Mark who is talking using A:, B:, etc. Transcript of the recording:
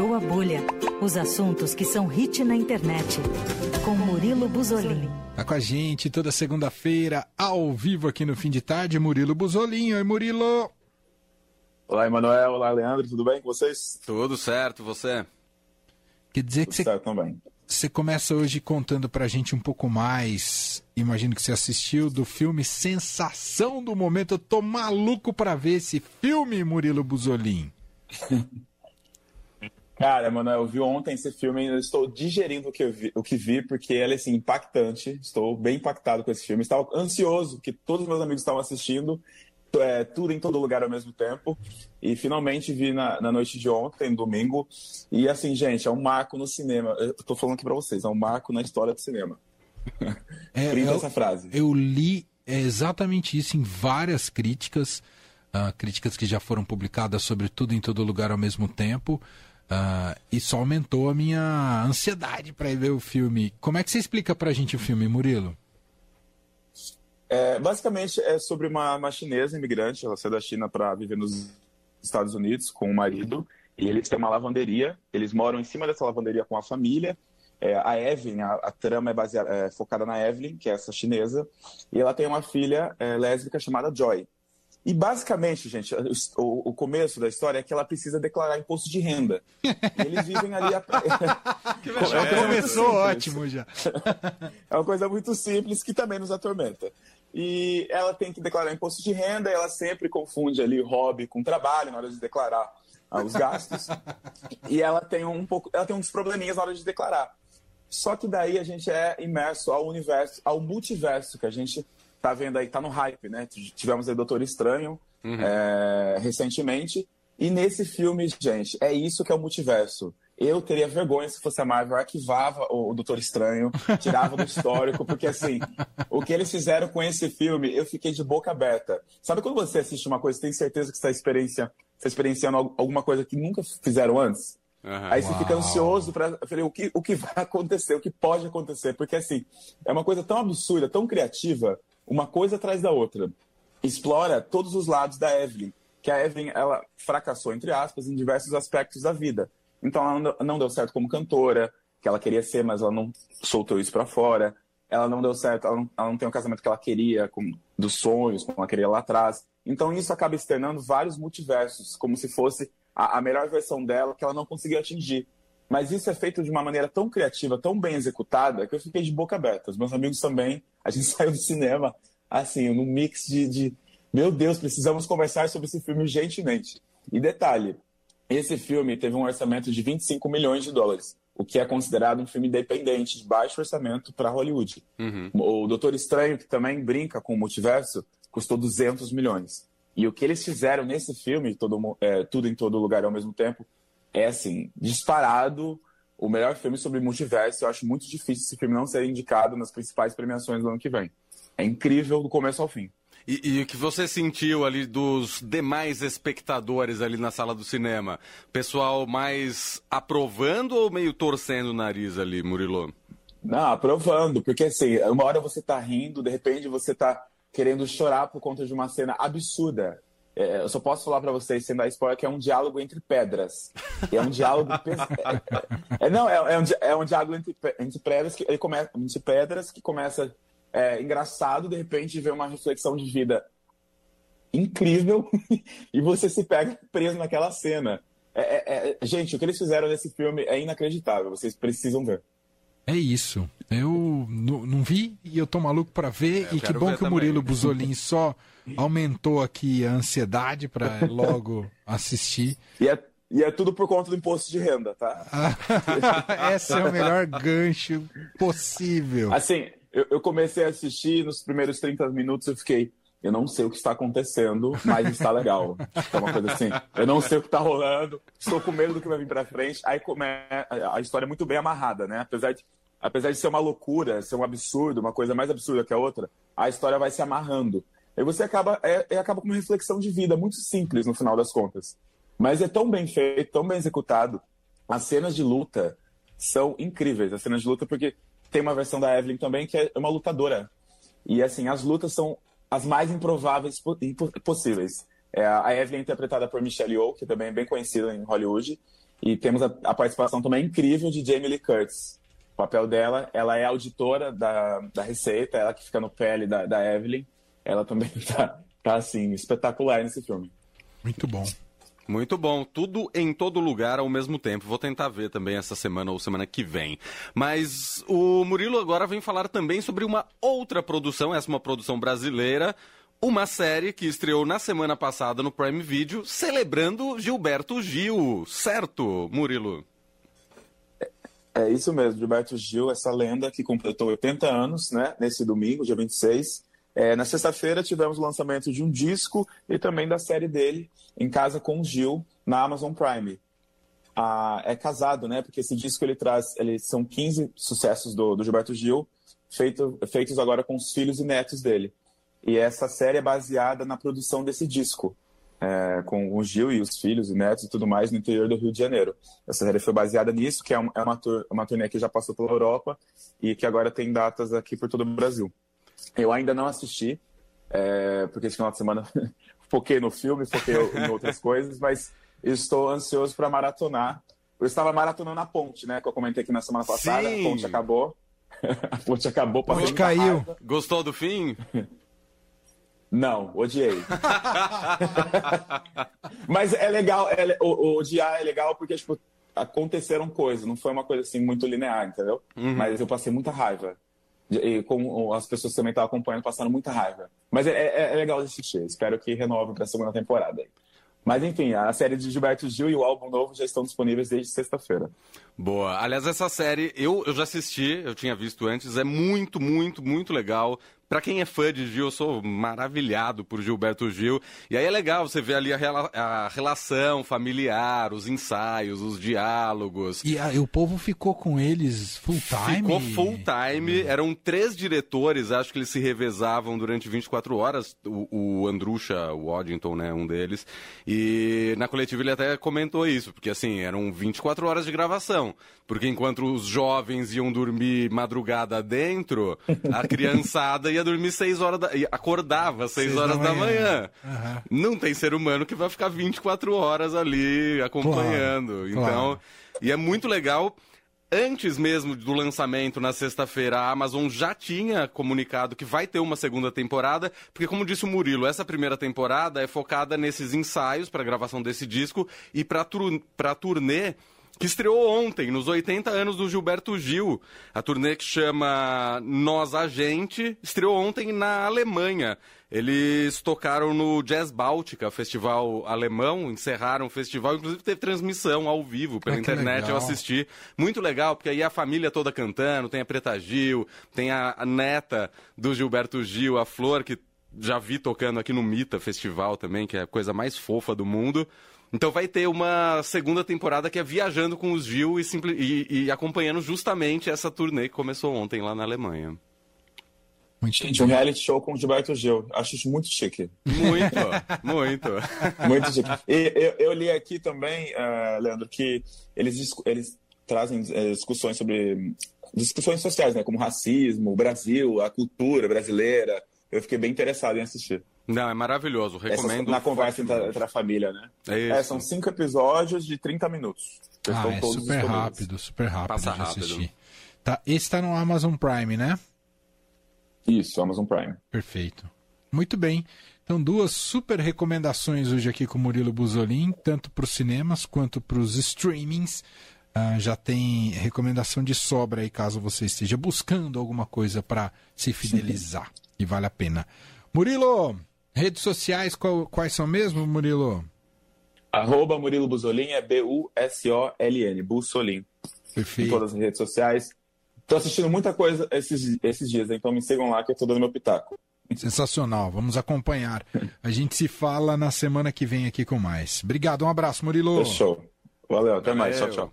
A: Estourou a Bolha. Os assuntos que são hit na internet. Com Murilo Buzolin.
B: Tá com a gente toda segunda-feira, ao vivo aqui no fim de tarde, Murilo Buzolin. Oi, Murilo.
C: Olá, Emanuel. Olá, Leandro. Tudo bem com vocês?
D: Tudo certo, você?
B: Quer dizer que
C: Tudo certo também.
B: você começa hoje contando pra gente um pouco mais. Imagino que você assistiu do filme Sensação do Momento. Eu tô maluco pra ver esse filme, Murilo Buzolin.
C: Cara, Emanuel, eu vi ontem esse filme e eu estou digerindo o que, eu vi, o que vi, porque ele é assim, impactante. Estou bem impactado com esse filme. Estava ansioso, que todos os meus amigos estavam assistindo, é, tudo em todo lugar ao mesmo tempo. E finalmente vi na, na noite de ontem, domingo. E assim, gente, é um marco no cinema. Eu tô falando aqui pra vocês, é um marco na história do cinema.
B: É,
C: Printa
B: eu-
C: essa frase.
B: Eu li exatamente isso em várias críticas, ah, críticas que já foram publicadas sobre tudo em todo lugar ao mesmo tempo, ah, e só aumentou a minha ansiedade para ir ver o filme. Como é que você explica pra gente o filme, Murilo?
C: É, basicamente é sobre uma, uma chinesa imigrante, ela saiu da China para viver nos Estados Unidos com o marido, e eles têm uma lavanderia, eles moram em cima dessa lavanderia com a família. É, a Evelyn, a, a trama é, baseada, é focada na Evelyn, que é essa chinesa, e ela tem uma filha é, lésbica chamada Joy. E basicamente, gente, o, o começo da história é que ela precisa declarar imposto de renda. E eles vivem ali. A... É uma coisa muito
B: Começou
C: simples.
B: ótimo já.
C: É uma coisa muito simples que também nos atormenta. E ela tem que declarar imposto de renda, e ela sempre confunde ali hobby com trabalho na hora de declarar ah, os gastos. e ela tem um pouco, ela tem uns probleminhas na hora de declarar. Só que daí a gente é imerso ao universo, ao multiverso que a gente tá vendo aí, tá no hype, né? Tivemos aí Doutor Estranho é, recentemente. E nesse filme, gente, é isso que é o multiverso. Eu teria vergonha se fosse a Marvel, arquivava o Doutor Estranho, tirava do histórico, porque assim, o que eles fizeram com esse filme, eu fiquei de boca aberta. Sabe quando você assiste uma coisa e tem certeza que você está experiencia, está experienciando al- alguma coisa que nunca fizeram antes?
D: Aham.
C: Aí você fica
B: Uau.
C: ansioso para ver o que, o que vai acontecer, o que pode acontecer, porque assim, é uma coisa tão absurda, tão criativa, uma coisa atrás da outra. Explora todos os lados da Evelyn, que a Evelyn, ela fracassou, entre aspas, em diversos aspectos da vida. Então ela não- deu certo como cantora, que ela queria ser, mas ela não soltou isso para fora. Ela não deu certo, ela não, ela não tem o casamento que ela queria, com, dos sonhos, como ela queria lá atrás. Então isso acaba externando vários multiversos, como se fosse a, a melhor versão dela que ela não conseguiu atingir. Mas isso é feito de uma maneira tão criativa, tão bem executada, que eu fiquei de boca aberta. Os meus amigos também, a gente saiu do cinema, assim, num mix de, de meu Deus, precisamos conversar sobre esse filme urgentemente. E detalhe, esse filme teve um orçamento de 25 milhões de dólares, o que é considerado um filme independente, de baixo orçamento para Hollywood. O Doutor Estranho, que também brinca com o multiverso, custou 200 milhões. E o que eles fizeram nesse filme, todo, é, tudo em todo lugar ao mesmo tempo, é assim, disparado o melhor filme sobre multiverso. Eu acho muito difícil esse filme não ser indicado nas principais premiações do ano que vem. É incrível do começo ao fim.
D: E, e o que você sentiu ali dos demais espectadores ali na sala do cinema? Pessoal mais aprovando ou meio torcendo o nariz ali, Murilo?
C: Não, aprovando, porque assim, uma hora você tá rindo, de repente você tá querendo chorar por conta de uma cena absurda. É, eu só posso falar pra vocês, sem dar spoiler, que é um diálogo entre pedras. É um diálogo. é, é, não, é, é um, é um diálogo entre, entre pedras que ele começa entre pedras que começa é, engraçado, de repente vê uma reflexão de vida incrível e você se pega preso naquela cena. É, é, gente, o que eles fizeram nesse filme é inacreditável. Vocês precisam ver.
B: É isso. Eu não vi e eu tô maluco pra ver.
D: eu
B: e que bom que o
D: também.
B: Murilo Buzolin só aumentou aqui a ansiedade pra logo assistir.
C: E é, e é tudo por conta do imposto de renda, tá?
B: Esse é o melhor gancho possível.
C: Assim, eu, eu comecei a assistir, nos primeiros 30 minutos eu fiquei, eu não sei o que está acontecendo, mas está legal. É uma coisa assim, eu não sei o que está rolando, estou com medo do que vai vir pra frente. Aí come... a história é muito bem amarrada, né? Apesar de, apesar de ser uma loucura, ser um absurdo, uma coisa mais absurda que a outra, a história vai se amarrando. E você acaba, é, é- acaba com uma reflexão de vida muito simples no final das contas. Mas é tão bem feito, tão bem executado. As cenas de luta são incríveis. As cenas de luta, porque tem uma versão da Evelyn também que é uma lutadora. E assim, as lutas são as mais improváveis possíveis. É, a Evelyn é interpretada por Michelle Yeoh, que também é bem conhecida em Hollywood. E temos a, a participação também incrível de Jamie Lee Curtis. O papel dela, ela é auditora da, da Receita, ela que fica no pele da, da Evelyn. Ela também tá, tá, assim, espetacular nesse filme.
B: Muito bom.
D: Muito bom. Tudo em todo lugar ao mesmo tempo. Vou tentar ver também essa semana ou semana que vem. Mas o Murilo agora vem falar também sobre uma outra produção, essa é uma produção brasileira, uma série que estreou na semana passada no Prime Video, celebrando Gilberto Gil. Certo, Murilo?
C: É isso mesmo, Gilberto Gil, essa lenda que completou 80 anos, né, nesse domingo, dia 26. É, na sexta-feira tivemos o lançamento de um disco e também da série dele, Em Casa com o Gil, na Amazon Prime. Ah, é casado, né? Porque esse disco ele traz, ele, são 15 sucessos do, do Gilberto Gil, feito, feitos agora com os filhos e netos dele. E essa série é baseada na produção desse disco, é, com o Gil e os filhos e netos e tudo mais no interior do Rio de Janeiro. Essa série foi baseada nisso, que é, um, é uma, tur uma turnê que já passou pela Europa e que agora tem datas aqui por todo o Brasil. Eu ainda não assisti, é, porque esse final de semana foquei no filme, foquei em outras coisas, mas estou ansioso para maratonar. Eu estava maratonando a ponte, né? Que eu comentei aqui na semana passada. Sim. A ponte acabou. a ponte acabou.
B: A ponte caiu. Raiva.
D: Gostou do fim?
C: Não, odiei. Mas é legal, é, o, o odiar é legal porque, tipo, aconteceram coisas, não foi uma coisa assim muito linear, entendeu? Uhum. Mas eu passei muita raiva. E com as pessoas também estavam acompanhando passaram muita raiva. Mas é, é, é legal de assistir. Espero que renove para a segunda temporada. Mas enfim, a série de Gilberto Gil e o álbum novo já estão disponíveis desde sexta-feira.
D: Boa. Aliás, essa série eu, eu já assisti, eu tinha visto antes, é muito, muito, muito legal. Para quem é fã de Gil, eu sou maravilhado por Gilberto Gil. E aí é legal você ver ali a, rela a relação familiar, os ensaios, os diálogos.
B: E, a, e, o povo ficou com eles full time?
D: Ficou full time. Uhum. Eram três diretores, acho que eles se revezavam durante 24 horas. O, o Andrusha, o Waddington, né, um deles. E na coletiva ele até comentou isso, porque assim, eram 24 horas de gravação. Porque enquanto os jovens iam dormir madrugada dentro, a criançada ia dormir 6 horas da... acordava 6 horas da manhã. Da manhã. Uhum. Não tem ser humano que vai ficar 24 horas ali acompanhando. Claro, então, claro. e é muito legal antes mesmo do lançamento na sexta-feira, a Amazon já tinha comunicado que vai ter uma segunda temporada, porque como disse o Murilo, essa primeira temporada é focada nesses ensaios para a gravação desse disco e para a turnê que estreou ontem, nos 80 anos do Gilberto Gil. A turnê que chama Nós a Gente estreou ontem na Alemanha. Eles tocaram no Jazz Báltica, festival alemão, encerraram o festival, inclusive teve transmissão ao vivo pela ah, internet, legal. eu assisti. Muito legal, porque aí a família toda cantando, tem a Preta Gil, tem a, a neta do Gilberto Gil, a Flor, que já vi tocando aqui no Mita Festival também, que é a coisa mais fofa do mundo. Então vai ter uma segunda temporada que é viajando com os Gil e, e, e acompanhando justamente essa turnê que começou ontem lá na Alemanha.
C: Muito Gente, um reality show com o Gilberto Gil. Acho isso muito chique.
D: Muito, muito.
C: Muito chique. E eu, eu li aqui também, uh, Leandro, que eles, eles trazem uh, discussões sobre discussões sociais, né? Como racismo, o Brasil, a cultura brasileira. Eu fiquei bem interessado em assistir.
D: Não, é maravilhoso. Recomendo. Essa,
C: na conversa entre, entre, a família, né?
D: É, é,
C: são cinco episódios de 30 minutos.
B: Ah, é super rápido, super rápido Passa de rápido. assistir. Tá, esse está no Amazon Prime, né?
C: Isso, Amazon Prime.
B: Perfeito. Muito bem. Então, duas super recomendações hoje aqui com o Murilo Buzolin, tanto para os cinemas quanto para os streamings. Uh, já tem recomendação de sobra aí, caso você esteja buscando alguma coisa para se fidelizar. Sim. E vale a pena. Murilo, Redes sociais, qual, quais são mesmo, Murilo?
C: Arroba Murilo Buzolin é B-U-S-O-L-N, Bussolin. Perfeito. Em todas as redes sociais. Estou assistindo muita coisa esses, esses dias, então me sigam lá que eu estou dando meu pitaco.
B: Sensacional, vamos acompanhar. A gente se fala na semana que vem aqui com mais. Obrigado, um abraço, Murilo.
C: Fechou. Valeu, até Valeu. mais. Tchau, tchau.